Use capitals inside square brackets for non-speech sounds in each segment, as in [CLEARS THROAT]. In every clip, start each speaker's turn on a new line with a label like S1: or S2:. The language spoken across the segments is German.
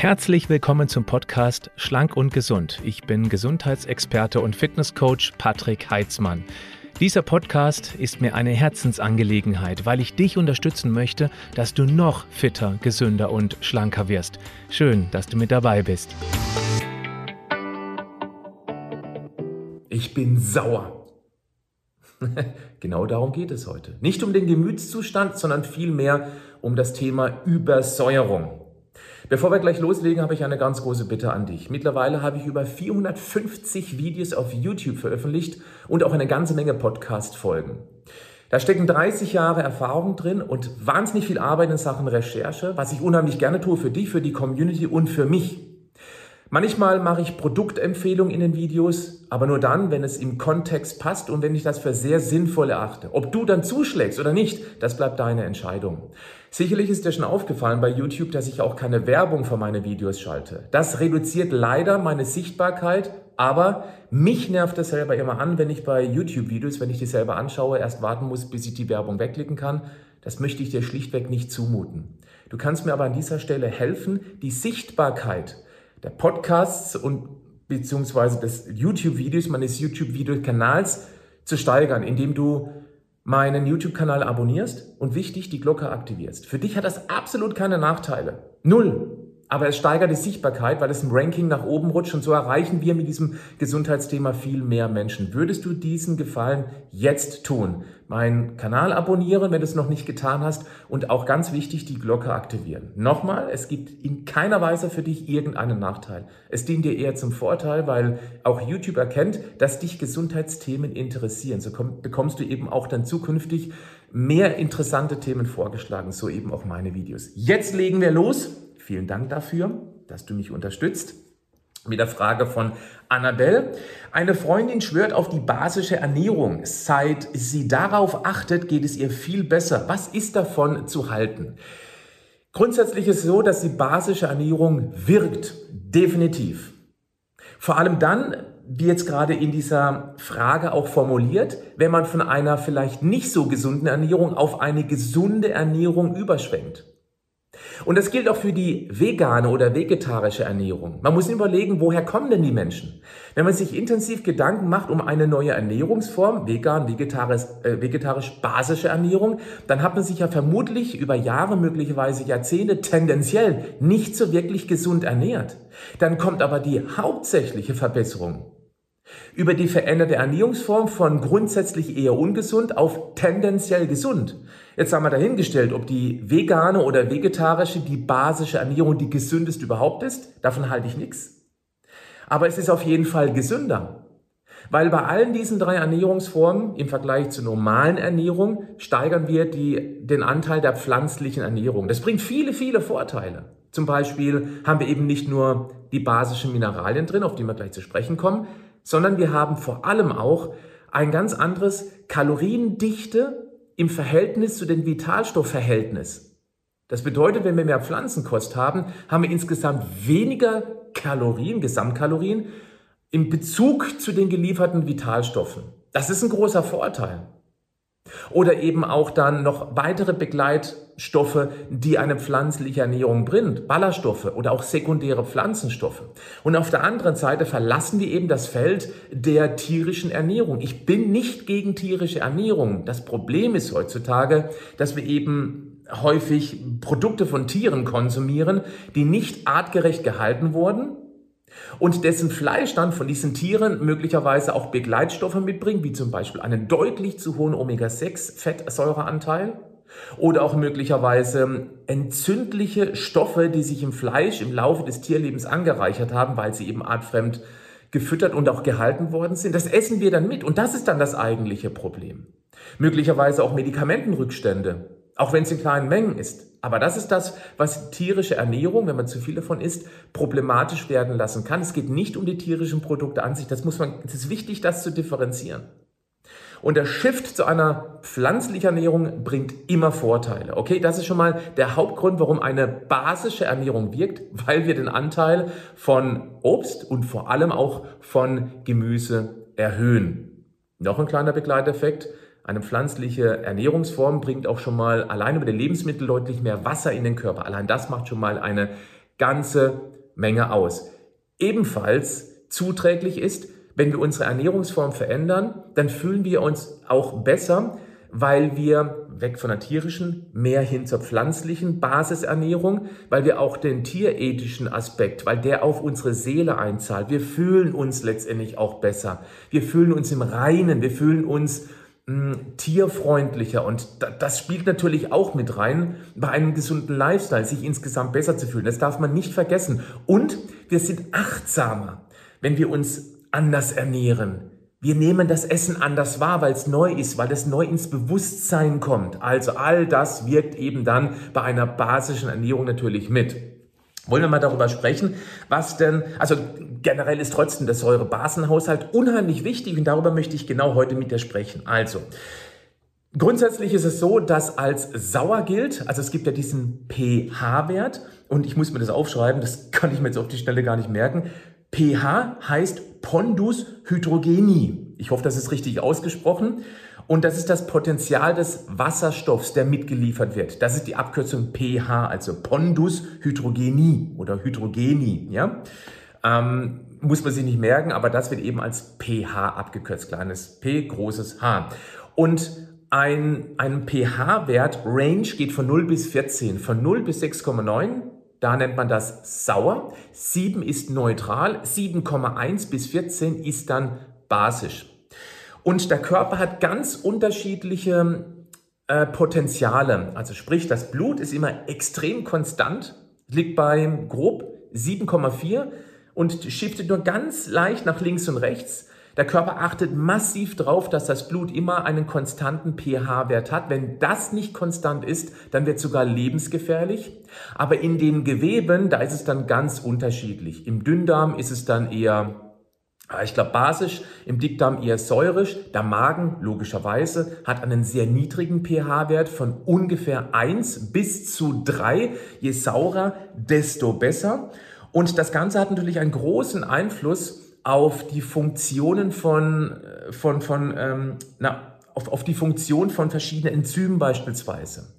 S1: Herzlich willkommen zum Podcast Schlank und Gesund. Ich bin Gesundheitsexperte und Fitnesscoach Patrick Heitzmann. Dieser Podcast ist mir eine Herzensangelegenheit, weil ich dich unterstützen möchte, dass du noch fitter, gesünder und schlanker wirst. Schön, dass du mit dabei bist.
S2: Ich bin sauer. [LAUGHS] genau darum geht es heute. Nicht um den Gemütszustand, sondern vielmehr um das Thema Übersäuerung. Bevor wir gleich loslegen, habe ich eine ganz große Bitte an dich. Mittlerweile habe ich über 450 Videos auf YouTube veröffentlicht und auch eine ganze Menge Podcast-Folgen. Da stecken 30 Jahre Erfahrung drin und wahnsinnig viel Arbeit in Sachen Recherche, was ich unheimlich gerne tue für dich, für die Community und für mich. Manchmal mache ich Produktempfehlungen in den Videos, aber nur dann, wenn es im Kontext passt und wenn ich das für sehr sinnvoll erachte. Ob du dann zuschlägst oder nicht, das bleibt deine Entscheidung. Sicherlich ist dir schon aufgefallen bei YouTube, dass ich auch keine Werbung für meine Videos schalte. Das reduziert leider meine Sichtbarkeit, aber mich nervt das selber immer an, wenn ich bei YouTube-Videos, wenn ich die selber anschaue, erst warten muss, bis ich die Werbung wegklicken kann. Das möchte ich dir schlichtweg nicht zumuten. Du kannst mir aber an dieser Stelle helfen, die Sichtbarkeit der Podcasts und beziehungsweise des YouTube-Videos, meines YouTube-Videokanals zu steigern, indem du meinen YouTube-Kanal abonnierst und wichtig, die Glocke aktivierst. Für dich hat das absolut keine Nachteile. Null. Aber es steigert die Sichtbarkeit, weil es im Ranking nach oben rutscht und so erreichen wir mit diesem Gesundheitsthema viel mehr Menschen. Würdest du diesen Gefallen jetzt tun? Meinen Kanal abonnieren, wenn du es noch nicht getan hast und auch ganz wichtig, die Glocke aktivieren. Nochmal, es gibt in keiner Weise für dich irgendeinen Nachteil. Es dient dir eher zum Vorteil, weil auch YouTube erkennt, dass dich Gesundheitsthemen interessieren. So bekommst du eben auch dann zukünftig mehr interessante Themen vorgeschlagen, so eben auch meine Videos. Jetzt legen wir los. Vielen Dank dafür, dass du mich unterstützt. Mit der Frage von Annabelle. Eine Freundin schwört auf die basische Ernährung. Seit sie darauf achtet, geht es ihr viel besser. Was ist davon zu halten? Grundsätzlich ist es so, dass die basische Ernährung wirkt. Definitiv. Vor allem dann, wie jetzt gerade in dieser Frage auch formuliert, wenn man von einer vielleicht nicht so gesunden Ernährung auf eine gesunde Ernährung überschwenkt. Und das gilt auch für die vegane oder vegetarische Ernährung. Man muss überlegen, woher kommen denn die Menschen? Wenn man sich intensiv Gedanken macht um eine neue Ernährungsform, vegan, vegetarisch, äh, vegetarisch basische Ernährung, dann hat man sich ja vermutlich über Jahre, möglicherweise Jahrzehnte tendenziell nicht so wirklich gesund ernährt. Dann kommt aber die hauptsächliche Verbesserung über die veränderte Ernährungsform von grundsätzlich eher ungesund auf tendenziell gesund. Jetzt haben wir dahingestellt, ob die vegane oder vegetarische, die basische Ernährung die gesündeste überhaupt ist. Davon halte ich nichts. Aber es ist auf jeden Fall gesünder. Weil bei allen diesen drei Ernährungsformen im Vergleich zur normalen Ernährung steigern wir die, den Anteil der pflanzlichen Ernährung. Das bringt viele, viele Vorteile. Zum Beispiel haben wir eben nicht nur die basischen Mineralien drin, auf die wir gleich zu sprechen kommen, sondern wir haben vor allem auch ein ganz anderes Kaloriendichte im Verhältnis zu dem Vitalstoffverhältnis. Das bedeutet, wenn wir mehr Pflanzenkost haben, haben wir insgesamt weniger Kalorien, Gesamtkalorien, im Bezug zu den gelieferten Vitalstoffen. Das ist ein großer Vorteil. Oder eben auch dann noch weitere Begleitstoffe, die eine pflanzliche Ernährung bringt, Ballaststoffe oder auch sekundäre Pflanzenstoffe. Und auf der anderen Seite verlassen wir eben das Feld der tierischen Ernährung. Ich bin nicht gegen tierische Ernährung. Das Problem ist heutzutage, dass wir eben häufig Produkte von Tieren konsumieren, die nicht artgerecht gehalten wurden und dessen Fleisch dann von diesen Tieren möglicherweise auch Begleitstoffe mitbringt, wie zum Beispiel einen deutlich zu hohen Omega-6-Fettsäureanteil oder auch möglicherweise entzündliche Stoffe, die sich im Fleisch im Laufe des Tierlebens angereichert haben, weil sie eben artfremd gefüttert und auch gehalten worden sind. Das essen wir dann mit und das ist dann das eigentliche Problem. Möglicherweise auch Medikamentenrückstände, auch wenn es in kleinen Mengen ist. Aber das ist das, was tierische Ernährung, wenn man zu viel davon isst, problematisch werden lassen kann. Es geht nicht um die tierischen Produkte an sich. Das muss man, es ist wichtig, das zu differenzieren. Und der Shift zu einer pflanzlichen Ernährung bringt immer Vorteile. Okay, das ist schon mal der Hauptgrund, warum eine basische Ernährung wirkt, weil wir den Anteil von Obst und vor allem auch von Gemüse erhöhen. Noch ein kleiner Begleiteffekt. Eine pflanzliche Ernährungsform bringt auch schon mal allein über die Lebensmittel deutlich mehr Wasser in den Körper. Allein das macht schon mal eine ganze Menge aus. Ebenfalls zuträglich ist, wenn wir unsere Ernährungsform verändern, dann fühlen wir uns auch besser, weil wir weg von der tierischen mehr hin zur pflanzlichen Basisernährung, weil wir auch den tierethischen Aspekt, weil der auf unsere Seele einzahlt. Wir fühlen uns letztendlich auch besser. Wir fühlen uns im Reinen, wir fühlen uns tierfreundlicher und das spielt natürlich auch mit rein bei einem gesunden Lifestyle, sich insgesamt besser zu fühlen. Das darf man nicht vergessen. Und wir sind achtsamer, wenn wir uns anders ernähren wir nehmen das Essen anders wahr, weil es neu ist, weil es neu ins Bewusstsein kommt. Also all das wirkt eben dann bei einer basischen Ernährung natürlich mit. Wollen wir mal darüber sprechen, was denn, also generell ist trotzdem der Säurebasenhaushalt unheimlich wichtig und darüber möchte ich genau heute mit dir sprechen. Also, grundsätzlich ist es so, dass als sauer gilt, also es gibt ja diesen pH-Wert und ich muss mir das aufschreiben, das kann ich mir jetzt auf die Schnelle gar nicht merken. pH heißt Pondus hydrogeni. Ich hoffe, das ist richtig ausgesprochen. Und das ist das Potenzial des Wasserstoffs, der mitgeliefert wird. Das ist die Abkürzung pH, also Pondus hydrogeni oder Hydrogeni. Ja? Ähm, muss man sich nicht merken, aber das wird eben als pH abgekürzt. Kleines P, großes H. Und ein, ein pH-Wert, Range, geht von 0 bis 14. Von 0 bis 6,9 da nennt man das sauer. 7 ist neutral. 7,1 bis 14 ist dann basisch. Und der Körper hat ganz unterschiedliche äh, Potenziale. Also sprich, das Blut ist immer extrem konstant, liegt bei grob 7,4 und shiftet nur ganz leicht nach links und rechts. Der Körper achtet massiv darauf, dass das Blut immer einen konstanten pH-Wert hat. Wenn das nicht konstant ist, dann wird es sogar lebensgefährlich. Aber in den Geweben, da ist es dann ganz unterschiedlich. Im Dünndarm ist es dann eher ich glaube basisch, im Dickdarm eher säurisch. Der Magen, logischerweise, hat einen sehr niedrigen pH-Wert von ungefähr 1 bis zu 3. Je saurer, desto besser. Und das Ganze hat natürlich einen großen Einfluss auf die Funktionen von, äh, von, von ähm, na, auf, auf die Funktion von verschiedenen Enzymen beispielsweise.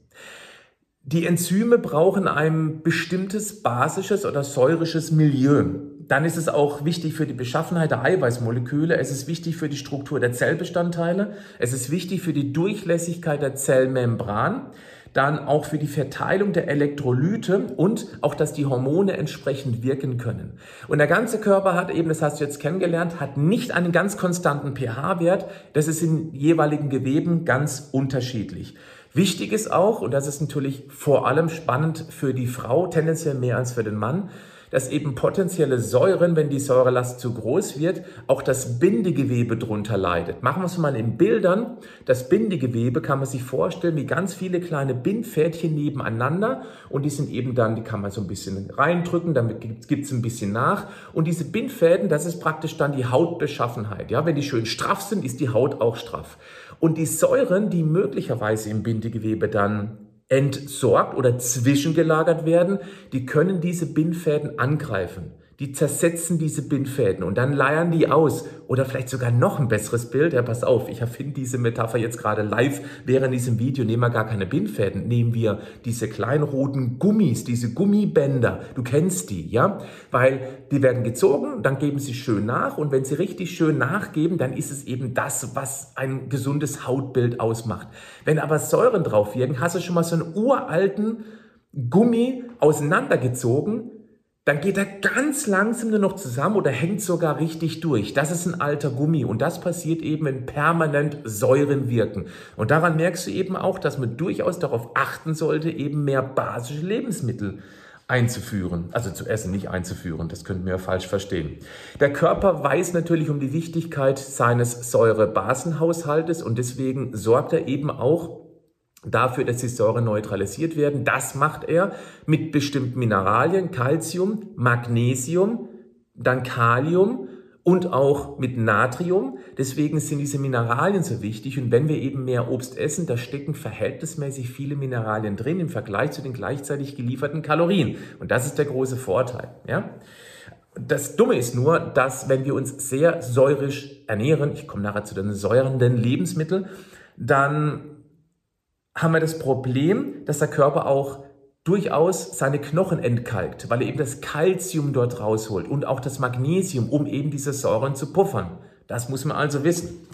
S2: Die Enzyme brauchen ein bestimmtes basisches oder säurisches Milieu. Dann ist es auch wichtig für die Beschaffenheit der Eiweißmoleküle. Es ist wichtig für die Struktur der Zellbestandteile. Es ist wichtig für die Durchlässigkeit der Zellmembran dann auch für die Verteilung der Elektrolyte und auch, dass die Hormone entsprechend wirken können. Und der ganze Körper hat eben, das hast du jetzt kennengelernt, hat nicht einen ganz konstanten pH-Wert. Das ist in jeweiligen Geweben ganz unterschiedlich. Wichtig ist auch, und das ist natürlich vor allem spannend für die Frau, tendenziell mehr als für den Mann, dass eben potenzielle Säuren, wenn die Säurelast zu groß wird, auch das Bindegewebe drunter leidet. Machen wir es mal in Bildern. Das Bindegewebe kann man sich vorstellen wie ganz viele kleine Bindfädchen nebeneinander und die sind eben dann, die kann man so ein bisschen reindrücken, damit gibt es ein bisschen nach. Und diese Bindfäden, das ist praktisch dann die Hautbeschaffenheit. Ja, wenn die schön straff sind, ist die Haut auch straff. Und die Säuren, die möglicherweise im Bindegewebe dann entsorgt oder zwischengelagert werden, die können diese Bindfäden angreifen die zersetzen diese Bindfäden und dann leiern die aus. Oder vielleicht sogar noch ein besseres Bild. Ja, pass auf, ich erfinde diese Metapher jetzt gerade live während diesem Video. Nehmen wir gar keine Bindfäden. Nehmen wir diese kleinen roten Gummis, diese Gummibänder. Du kennst die, ja? Weil die werden gezogen, dann geben sie schön nach. Und wenn sie richtig schön nachgeben, dann ist es eben das, was ein gesundes Hautbild ausmacht. Wenn aber Säuren drauf wirken, hast du schon mal so einen uralten Gummi auseinandergezogen, dann geht er ganz langsam nur noch zusammen oder hängt sogar richtig durch. Das ist ein alter Gummi und das passiert eben, wenn permanent Säuren wirken. Und daran merkst du eben auch, dass man durchaus darauf achten sollte, eben mehr basische Lebensmittel einzuführen, also zu essen, nicht einzuführen, das könnten wir ja falsch verstehen. Der Körper weiß natürlich um die Wichtigkeit seines Säurebasenhaushaltes und deswegen sorgt er eben auch dafür, dass die Säuren neutralisiert werden. Das macht er mit bestimmten Mineralien, Calcium, Magnesium, dann Kalium und auch mit Natrium. Deswegen sind diese Mineralien so wichtig. Und wenn wir eben mehr Obst essen, da stecken verhältnismäßig viele Mineralien drin im Vergleich zu den gleichzeitig gelieferten Kalorien. Und das ist der große Vorteil. Ja? Das Dumme ist nur, dass wenn wir uns sehr säurisch ernähren, ich komme nachher zu den säurenden Lebensmitteln, dann haben wir das Problem, dass der Körper auch durchaus seine Knochen entkalkt, weil er eben das Kalzium dort rausholt und auch das Magnesium, um eben diese Säuren zu puffern. Das muss man also wissen.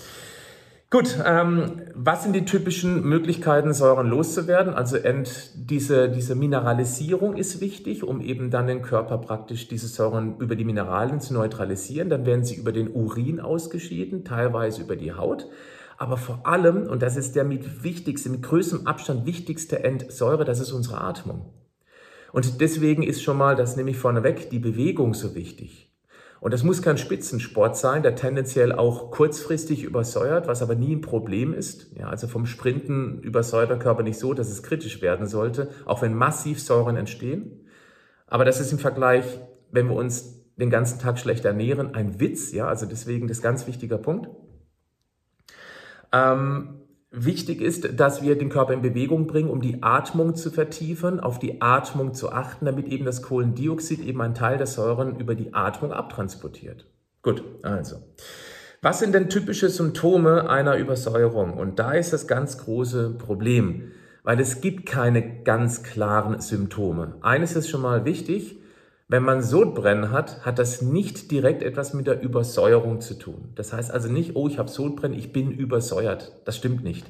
S2: Gut, ähm, was sind die typischen Möglichkeiten, Säuren loszuwerden? Also ent, diese, diese Mineralisierung ist wichtig, um eben dann den Körper praktisch diese Säuren über die Mineralien zu neutralisieren. Dann werden sie über den Urin ausgeschieden, teilweise über die Haut. Aber vor allem, und das ist der mit wichtigste, mit größtem Abstand wichtigste Entsäure, das ist unsere Atmung. Und deswegen ist schon mal das nämlich vorneweg die Bewegung so wichtig. Und das muss kein Spitzensport sein, der tendenziell auch kurzfristig übersäuert, was aber nie ein Problem ist. Ja, also vom Sprinten übersäuert der Körper nicht so, dass es kritisch werden sollte, auch wenn massiv Säuren entstehen. Aber das ist im Vergleich, wenn wir uns den ganzen Tag schlecht ernähren, ein Witz. Ja, also deswegen das ganz wichtiger Punkt. Ähm, wichtig ist, dass wir den Körper in Bewegung bringen, um die Atmung zu vertiefen, auf die Atmung zu achten, damit eben das Kohlendioxid eben einen Teil der Säuren über die Atmung abtransportiert. Gut, also. Was sind denn typische Symptome einer Übersäuerung? Und da ist das ganz große Problem, weil es gibt keine ganz klaren Symptome. Eines ist schon mal wichtig, wenn man Sodbrennen hat, hat das nicht direkt etwas mit der Übersäuerung zu tun. Das heißt also nicht, oh, ich habe Sodbrennen, ich bin übersäuert. Das stimmt nicht.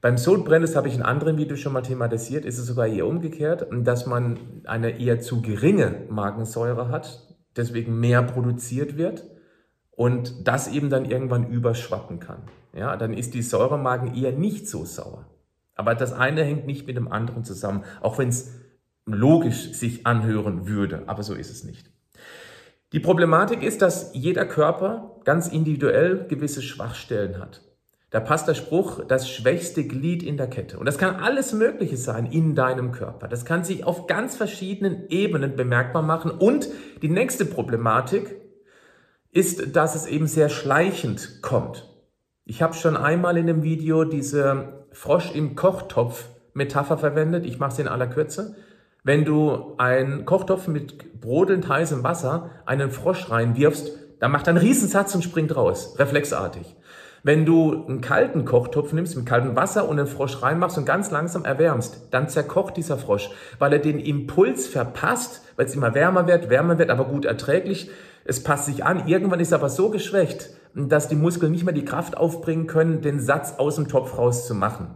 S2: Beim Sodbrennen, das habe ich in anderen Videos schon mal thematisiert, ist es sogar eher umgekehrt, dass man eine eher zu geringe Magensäure hat, deswegen mehr produziert wird und das eben dann irgendwann überschwappen kann. Ja, dann ist die Säure im Magen eher nicht so sauer. Aber das eine hängt nicht mit dem anderen zusammen, auch wenn es logisch sich anhören würde, aber so ist es nicht. Die Problematik ist, dass jeder Körper ganz individuell gewisse Schwachstellen hat. Da passt der Spruch, das schwächste Glied in der Kette. Und das kann alles Mögliche sein in deinem Körper. Das kann sich auf ganz verschiedenen Ebenen bemerkbar machen. Und die nächste Problematik ist, dass es eben sehr schleichend kommt. Ich habe schon einmal in dem Video diese Frosch im Kochtopf Metapher verwendet. Ich mache es in aller Kürze. Wenn du einen Kochtopf mit brodelnd heißem Wasser einen Frosch reinwirfst, dann macht er einen Riesensatz und springt raus, reflexartig. Wenn du einen kalten Kochtopf nimmst mit kaltem Wasser und einen Frosch reinmachst und ganz langsam erwärmst, dann zerkocht dieser Frosch, weil er den Impuls verpasst, weil es immer wärmer wird, wärmer wird, aber gut erträglich. Es passt sich an. Irgendwann ist er aber so geschwächt, dass die Muskeln nicht mehr die Kraft aufbringen können, den Satz aus dem Topf rauszumachen.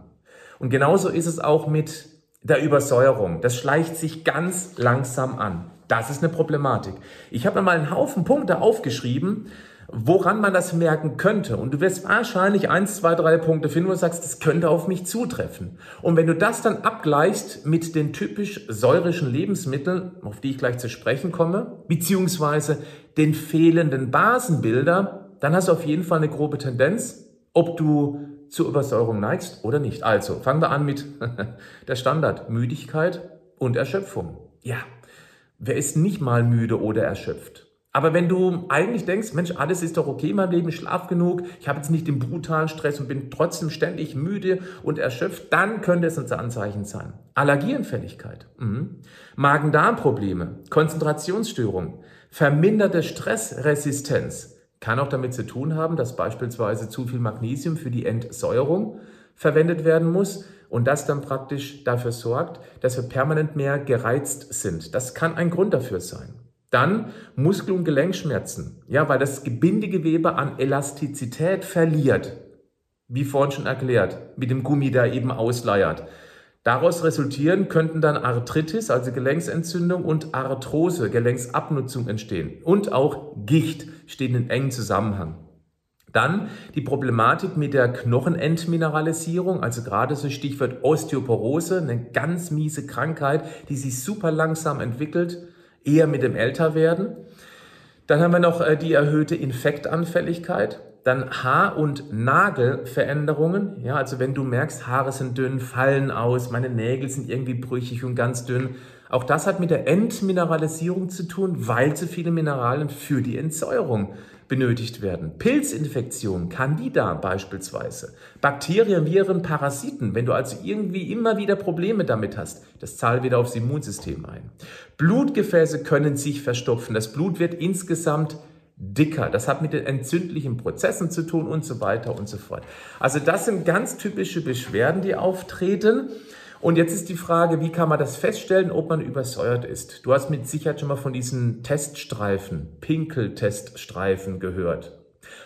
S2: Und genauso ist es auch mit der Übersäuerung. Das schleicht sich ganz langsam an. Das ist eine Problematik. Ich habe mal einen Haufen Punkte aufgeschrieben, woran man das merken könnte. Und du wirst wahrscheinlich eins, zwei, drei Punkte finden, wo du sagst, das könnte auf mich zutreffen. Und wenn du das dann abgleichst mit den typisch säurischen Lebensmitteln, auf die ich gleich zu sprechen komme, beziehungsweise den fehlenden Basenbilder, dann hast du auf jeden Fall eine grobe Tendenz, ob du zur Übersäuerung neigst oder nicht. Also fangen wir an mit [LAUGHS] der Standard Müdigkeit und Erschöpfung. Ja, wer ist nicht mal müde oder erschöpft? Aber wenn du eigentlich denkst, Mensch, alles ist doch okay in meinem Leben, ich schlaf genug, ich habe jetzt nicht den brutalen Stress und bin trotzdem ständig müde und erschöpft, dann könnte es ein Anzeichen sein. Allergieanfälligkeit, mhm. Magen-Darm-Probleme, Konzentrationsstörung, verminderte Stressresistenz, kann auch damit zu tun haben, dass beispielsweise zu viel Magnesium für die Entsäuerung verwendet werden muss und das dann praktisch dafür sorgt, dass wir permanent mehr gereizt sind. Das kann ein Grund dafür sein. Dann Muskel- und Gelenkschmerzen. Ja, weil das Gebindegewebe an Elastizität verliert. Wie vorhin schon erklärt, mit dem Gummi, der eben ausleiert. Daraus resultieren könnten dann Arthritis, also Gelenksentzündung und Arthrose, Gelenksabnutzung entstehen. Und auch Gicht stehen in engen Zusammenhang. Dann die Problematik mit der Knochenentmineralisierung, also gerade so Stichwort Osteoporose, eine ganz miese Krankheit, die sich super langsam entwickelt, eher mit dem Älterwerden. Dann haben wir noch äh, die erhöhte Infektanfälligkeit. Dann Haar- und Nagelveränderungen. Ja, also wenn du merkst, Haare sind dünn, fallen aus, meine Nägel sind irgendwie brüchig und ganz dünn. Auch das hat mit der Entmineralisierung zu tun, weil zu viele Mineralien für die Entsäuerung benötigt werden. Pilzinfektion, Candida beispielsweise, Bakterien, Viren, Parasiten. Wenn du also irgendwie immer wieder Probleme damit hast, das zahlt wieder aufs Immunsystem ein. Blutgefäße können sich verstopfen. Das Blut wird insgesamt dicker. Das hat mit den entzündlichen Prozessen zu tun und so weiter und so fort. Also das sind ganz typische Beschwerden, die auftreten. Und jetzt ist die Frage, wie kann man das feststellen, ob man übersäuert ist? Du hast mit Sicherheit schon mal von diesen Teststreifen, Pinkelteststreifen gehört.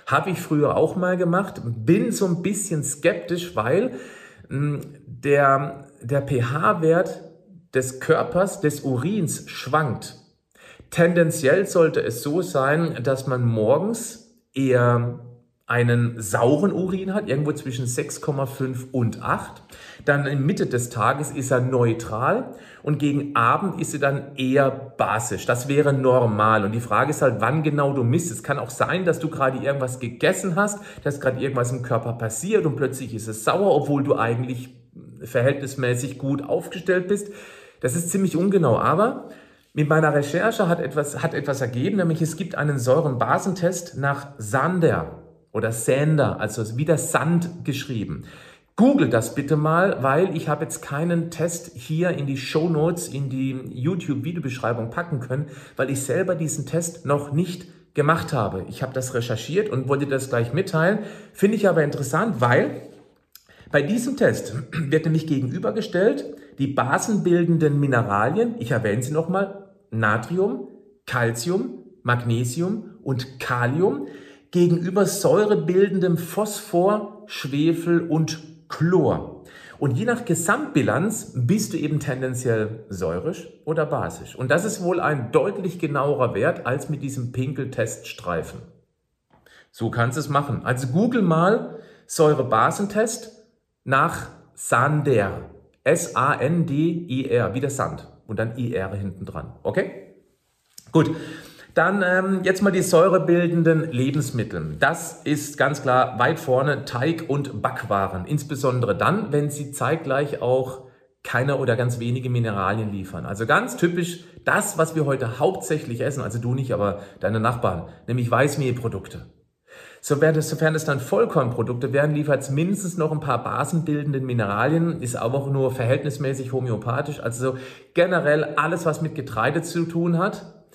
S2: Habe ich früher auch mal gemacht, bin so ein bisschen skeptisch, weil hm, der, der pH-Wert des Körpers, des Urins schwankt. Tendenziell sollte es so sein, dass man morgens eher einen sauren Urin hat, irgendwo zwischen 6,5 und 8. Dann in Mitte des Tages ist er neutral und gegen Abend ist er dann eher basisch. Das wäre normal. Und die Frage ist halt, wann genau du misst. Es kann auch sein, dass du gerade irgendwas gegessen hast, dass gerade irgendwas im Körper passiert und plötzlich ist es sauer, obwohl du eigentlich verhältnismäßig gut aufgestellt bist. Das ist ziemlich ungenau, aber mit meiner Recherche hat etwas, hat etwas ergeben, nämlich es gibt einen Säurenbasentest nach Sander oder Sander, also wie der Sand geschrieben. Google das bitte mal, weil ich habe jetzt keinen Test hier in die Show Notes, in die YouTube-Videobeschreibung packen können, weil ich selber diesen Test noch nicht gemacht habe. Ich habe das recherchiert und wollte das gleich mitteilen. Finde ich aber interessant, weil bei diesem Test [CLEARS THROAT] wird nämlich gegenübergestellt die basenbildenden Mineralien, ich erwähne sie nochmal, Natrium, Calcium, Magnesium und Kalium gegenüber säurebildendem Phosphor, Schwefel und Chlor. Und je nach Gesamtbilanz bist du eben tendenziell säurisch oder basisch. Und das ist wohl ein deutlich genauerer Wert als mit diesem Pinkelteststreifen. So kannst du es machen. Also google mal Säurebasentest nach Sander. S-A-N-D-I-R, wie der Sand. Und dann I-R hinten dran. Okay? Gut. Dann ähm, jetzt mal die säurebildenden Lebensmittel. Das ist ganz klar weit vorne Teig- und Backwaren. Insbesondere dann, wenn sie zeitgleich auch keine oder ganz wenige Mineralien liefern. Also ganz typisch das, was wir heute hauptsächlich essen, also du nicht, aber deine Nachbarn, nämlich Weißmehlprodukte. Sofern es dann Vollkornprodukte wären, liefert es mindestens noch ein paar basenbildenden Mineralien, ist aber auch nur verhältnismäßig homöopathisch. Also generell alles, was mit Getreide zu tun hat,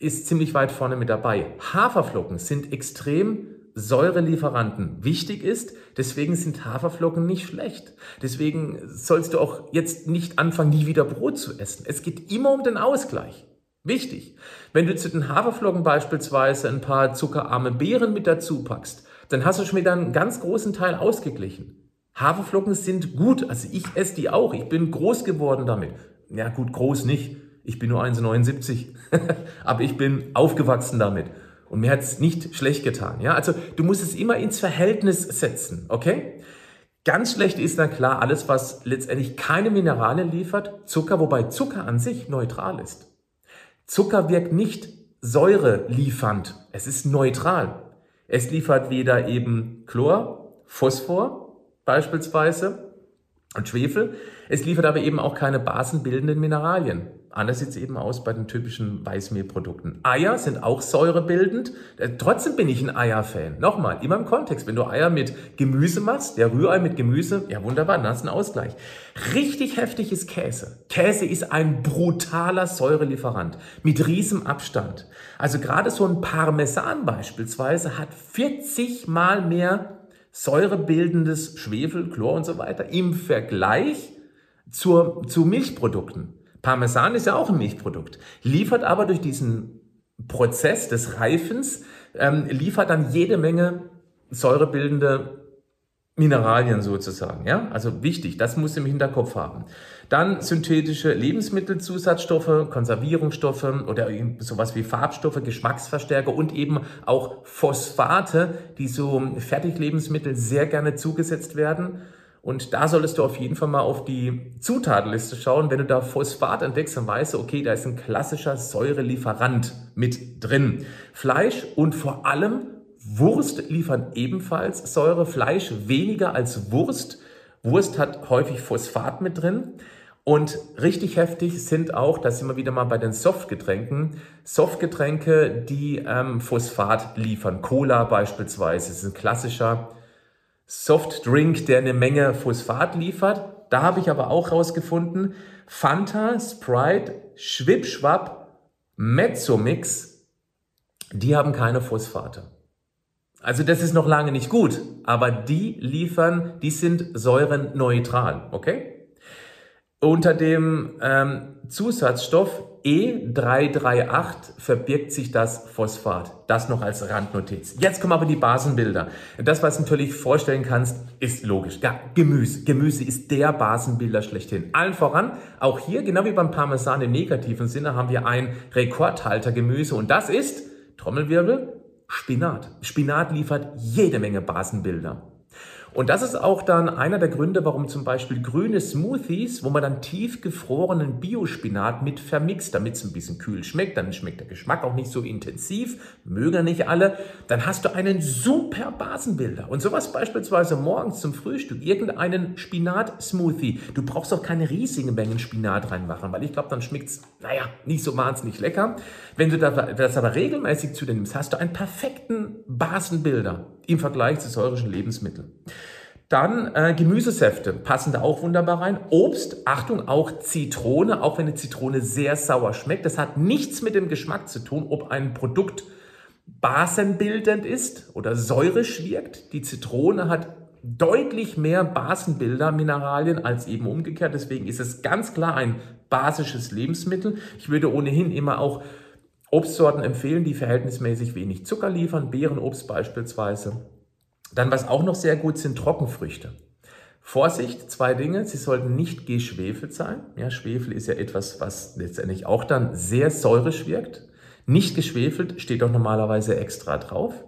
S2: ist ziemlich weit vorne mit dabei. Haferflocken sind extrem Säurelieferanten. Wichtig ist, deswegen sind Haferflocken nicht schlecht. Deswegen sollst du auch jetzt nicht anfangen, nie wieder Brot zu essen. Es geht immer um den Ausgleich. Wichtig. Wenn du zu den Haferflocken beispielsweise ein paar zuckerarme Beeren mit dazu packst, dann hast du schon wieder einen ganz großen Teil ausgeglichen. Haferflocken sind gut, also ich esse die auch. Ich bin groß geworden damit. Ja gut, groß nicht. Ich bin nur 1,79, [LAUGHS] aber ich bin aufgewachsen damit. Und mir hat es nicht schlecht getan. Ja, also du musst es immer ins Verhältnis setzen, okay? Ganz schlecht ist dann klar alles, was letztendlich keine Mineralien liefert, Zucker, wobei Zucker an sich neutral ist. Zucker wirkt nicht säureliefernd. Es ist neutral. Es liefert weder eben Chlor, Phosphor beispielsweise und Schwefel. Es liefert aber eben auch keine basenbildenden Mineralien. Anders sieht es eben aus bei den typischen Weißmehlprodukten. Eier sind auch säurebildend. Äh, trotzdem bin ich ein Eier-Fan. Nochmal, immer im Kontext. Wenn du Eier mit Gemüse machst, der Rührei mit Gemüse, ja wunderbar, dann hast du einen Ausgleich. Richtig heftig ist Käse. Käse ist ein brutaler Säurelieferant mit riesem Abstand. Also gerade so ein Parmesan beispielsweise hat 40 mal mehr säurebildendes Schwefel, Chlor und so weiter im Vergleich zur, zu Milchprodukten. Parmesan ist ja auch ein Milchprodukt, liefert aber durch diesen Prozess des Reifens, ähm, liefert dann jede Menge säurebildende Mineralien sozusagen. Ja? Also wichtig, das muss im Hinterkopf haben. Dann synthetische Lebensmittelzusatzstoffe, Konservierungsstoffe oder sowas wie Farbstoffe, Geschmacksverstärker und eben auch Phosphate, die so Fertiglebensmittel sehr gerne zugesetzt werden. Und da solltest du auf jeden Fall mal auf die Zutatenliste schauen. Wenn du da Phosphat entdeckst, dann weißt du, okay, da ist ein klassischer Säurelieferant mit drin. Fleisch und vor allem Wurst liefern ebenfalls Säure. Fleisch weniger als Wurst. Wurst hat häufig Phosphat mit drin. Und richtig heftig sind auch, da sind wir wieder mal bei den Softgetränken, Softgetränke, die ähm, Phosphat liefern. Cola beispielsweise ist ein klassischer Softdrink, der eine Menge Phosphat liefert. Da habe ich aber auch rausgefunden, Fanta, Sprite, Schwipschwap, Mezzomix, die haben keine Phosphate. Also das ist noch lange nicht gut, aber die liefern, die sind säurenneutral, okay? Unter dem ähm, Zusatzstoff E338 verbirgt sich das Phosphat. Das noch als Randnotiz. Jetzt kommen aber die Basenbilder. Das, was du natürlich vorstellen kannst, ist logisch. Ja, Gemüse. Gemüse ist der Basenbilder schlechthin. Allen voran, auch hier, genau wie beim Parmesan im negativen Sinne, haben wir ein Rekordhalter Gemüse und das ist, Trommelwirbel, Spinat. Spinat liefert jede Menge Basenbilder. Und das ist auch dann einer der Gründe, warum zum Beispiel grüne Smoothies, wo man dann tiefgefrorenen Biospinat mit vermixt, damit es ein bisschen kühl schmeckt, dann schmeckt der Geschmack auch nicht so intensiv, mögen nicht alle, dann hast du einen super Basenbilder. Und sowas beispielsweise morgens zum Frühstück, irgendeinen Spinat-Smoothie. Du brauchst auch keine riesigen Mengen Spinat reinmachen, weil ich glaube, dann schmeckt es, naja, nicht so wahnsinnig lecker. Wenn du das aber regelmäßig zu dir nimmst, hast du einen perfekten Basenbilder im Vergleich zu säurischen Lebensmitteln. Dann äh, Gemüsesäfte passen da auch wunderbar rein. Obst, Achtung, auch Zitrone, auch wenn eine Zitrone sehr sauer schmeckt. Das hat nichts mit dem Geschmack zu tun, ob ein Produkt basenbildend ist oder säurisch wirkt. Die Zitrone hat deutlich mehr Basenbilder, Mineralien als eben umgekehrt. Deswegen ist es ganz klar ein basisches Lebensmittel. Ich würde ohnehin immer auch Obstsorten empfehlen, die verhältnismäßig wenig Zucker liefern, Beerenobst beispielsweise. Dann, was auch noch sehr gut sind, Trockenfrüchte. Vorsicht, zwei Dinge. Sie sollten nicht geschwefelt sein. Ja, Schwefel ist ja etwas, was letztendlich auch dann sehr säurisch wirkt. Nicht geschwefelt steht doch normalerweise extra drauf.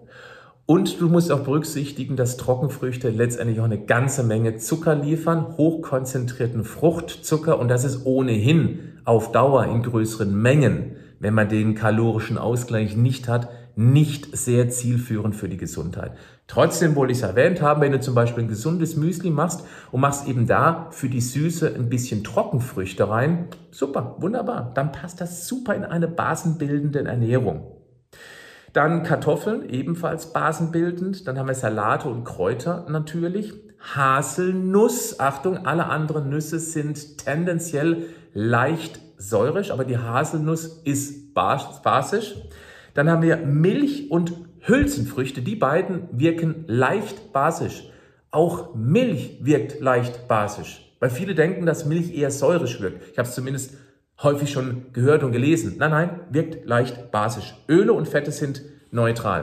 S2: Und du musst auch berücksichtigen, dass Trockenfrüchte letztendlich auch eine ganze Menge Zucker liefern, hochkonzentrierten Fruchtzucker und das ist ohnehin auf Dauer in größeren Mengen, wenn man den kalorischen Ausgleich nicht hat, nicht sehr zielführend für die Gesundheit. Trotzdem wollte ich es erwähnt haben, wenn du zum Beispiel ein gesundes Müsli machst und machst eben da für die Süße ein bisschen Trockenfrüchte rein, super, wunderbar. Dann passt das super in eine basenbildende Ernährung. Dann Kartoffeln, ebenfalls basenbildend. Dann haben wir Salate und Kräuter natürlich. Haselnuss, Achtung, alle anderen Nüsse sind tendenziell leicht säurisch, aber die Haselnuss ist basisch. Dann haben wir Milch und Hülsenfrüchte. Die beiden wirken leicht basisch. Auch Milch wirkt leicht basisch. Weil viele denken, dass Milch eher säurisch wirkt. Ich habe es zumindest häufig schon gehört und gelesen. Nein, nein, wirkt leicht basisch. Öle und Fette sind neutral.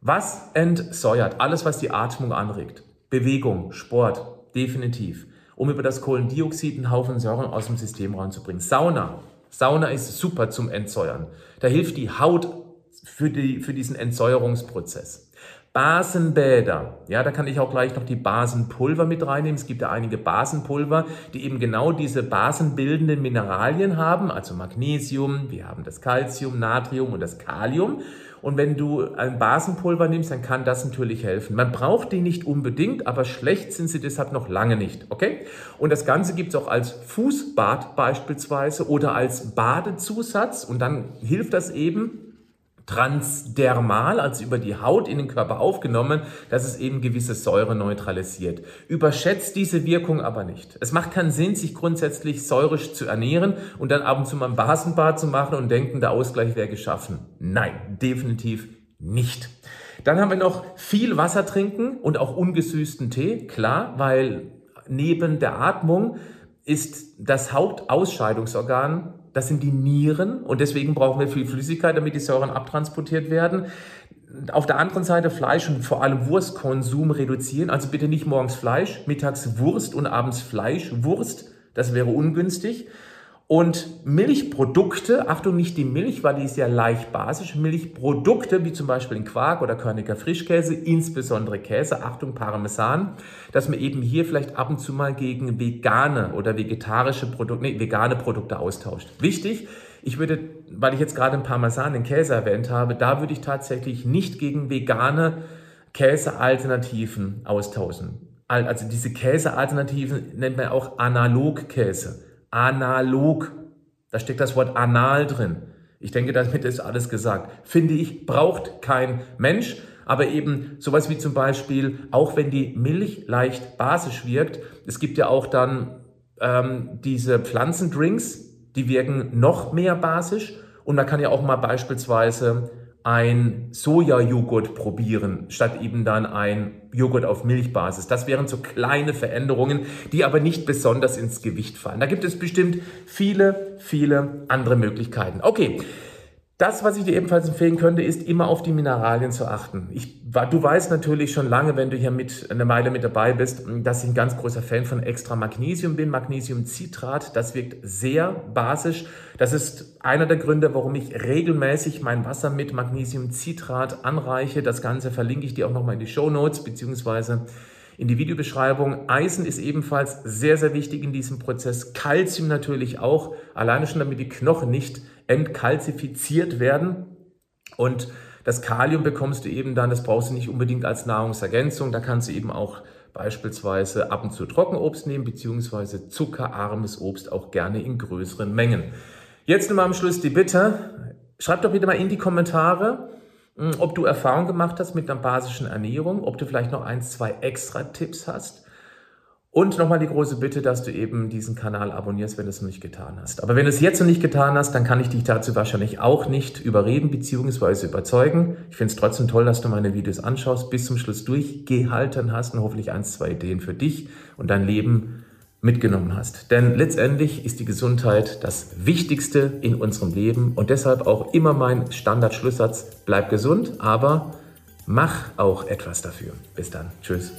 S2: Was entsäuert? Alles, was die Atmung anregt. Bewegung, Sport, definitiv. Um über das Kohlendioxid einen Haufen Säuren aus dem System reinzubringen. Sauna. Sauna ist super zum Entsäuern. Da hilft die Haut für, die, für diesen Entsäuerungsprozess. Basenbäder. Ja, da kann ich auch gleich noch die Basenpulver mit reinnehmen. Es gibt ja einige Basenpulver, die eben genau diese basenbildenden Mineralien haben, also Magnesium, wir haben das Calcium, Natrium und das Kalium. Und wenn du ein Basenpulver nimmst, dann kann das natürlich helfen. Man braucht die nicht unbedingt, aber schlecht sind sie deshalb noch lange nicht. Okay? Und das Ganze gibt es auch als Fußbad beispielsweise oder als Badezusatz. Und dann hilft das eben, transdermal, also über die Haut in den Körper aufgenommen, dass es eben gewisse Säure neutralisiert. Überschätzt diese Wirkung aber nicht. Es macht keinen Sinn, sich grundsätzlich säurisch zu ernähren und dann ab und zu mal ein Basenbad zu machen und denken, der Ausgleich wäre geschaffen. Nein, definitiv nicht. Dann haben wir noch viel Wasser trinken und auch ungesüßten Tee, klar, weil neben der Atmung ist das Hauptausscheidungsorgan das sind die Nieren und deswegen brauchen wir viel Flüssigkeit, damit die Säuren abtransportiert werden. Auf der anderen Seite Fleisch und vor allem Wurstkonsum reduzieren. Also bitte nicht morgens Fleisch, mittags Wurst und abends Fleisch, Wurst. Das wäre ungünstig. Und Milchprodukte, Achtung, nicht die Milch, weil die ist ja leicht basisch. Milchprodukte, wie zum Beispiel den Quark oder Körniger Frischkäse, insbesondere Käse, Achtung, Parmesan, dass man eben hier vielleicht ab und zu mal gegen vegane oder vegetarische Produkte, nee, vegane Produkte austauscht. Wichtig, ich würde, weil ich jetzt gerade den Parmesan, den Käse erwähnt habe, da würde ich tatsächlich nicht gegen vegane Käsealternativen austauschen. Also diese Käsealternativen nennt man auch Analogkäse analog. Da steckt das Wort anal drin. Ich denke, damit ist alles gesagt. Finde ich, braucht kein Mensch. Aber eben sowas wie zum Beispiel, auch wenn die Milch leicht basisch wirkt, es gibt ja auch dann ähm, diese Pflanzendrinks, die wirken noch mehr basisch. Und man kann ja auch mal beispielsweise ein Sojajoghurt probieren, statt eben dann ein Joghurt auf Milchbasis. Das wären so kleine Veränderungen, die aber nicht besonders ins Gewicht fallen. Da gibt es bestimmt viele, viele andere Möglichkeiten. Okay. Das, was ich dir ebenfalls empfehlen könnte, ist immer auf die Mineralien zu achten. Ich, du weißt natürlich schon lange, wenn du hier mit eine Weile mit dabei bist, dass ich ein ganz großer Fan von extra Magnesium bin. Magnesiumcitrat, das wirkt sehr basisch. Das ist einer der Gründe, warum ich regelmäßig mein Wasser mit Magnesiumcitrat anreiche. Das Ganze verlinke ich dir auch nochmal in die Show Notes beziehungsweise in die Videobeschreibung. Eisen ist ebenfalls sehr, sehr wichtig in diesem Prozess. Calcium natürlich auch, alleine schon damit die Knochen nicht entkalzifiziert werden. Und das Kalium bekommst du eben dann, das brauchst du nicht unbedingt als Nahrungsergänzung. Da kannst du eben auch beispielsweise ab und zu Trockenobst nehmen, beziehungsweise zuckerarmes Obst auch gerne in größeren Mengen. Jetzt nochmal am Schluss die Bitte, schreib doch bitte mal in die Kommentare, ob du Erfahrung gemacht hast mit einer basischen Ernährung, ob du vielleicht noch ein, zwei extra Tipps hast. Und nochmal die große Bitte, dass du eben diesen Kanal abonnierst, wenn du es noch nicht getan hast. Aber wenn du es jetzt noch nicht getan hast, dann kann ich dich dazu wahrscheinlich auch nicht überreden bzw. überzeugen. Ich finde es trotzdem toll, dass du meine Videos anschaust, bis zum Schluss durchgehalten hast und hoffentlich ein, zwei Ideen für dich und dein Leben mitgenommen hast. Denn letztendlich ist die Gesundheit das Wichtigste in unserem Leben und deshalb auch immer mein Standardschlusssatz, bleib gesund, aber mach auch etwas dafür. Bis dann. Tschüss.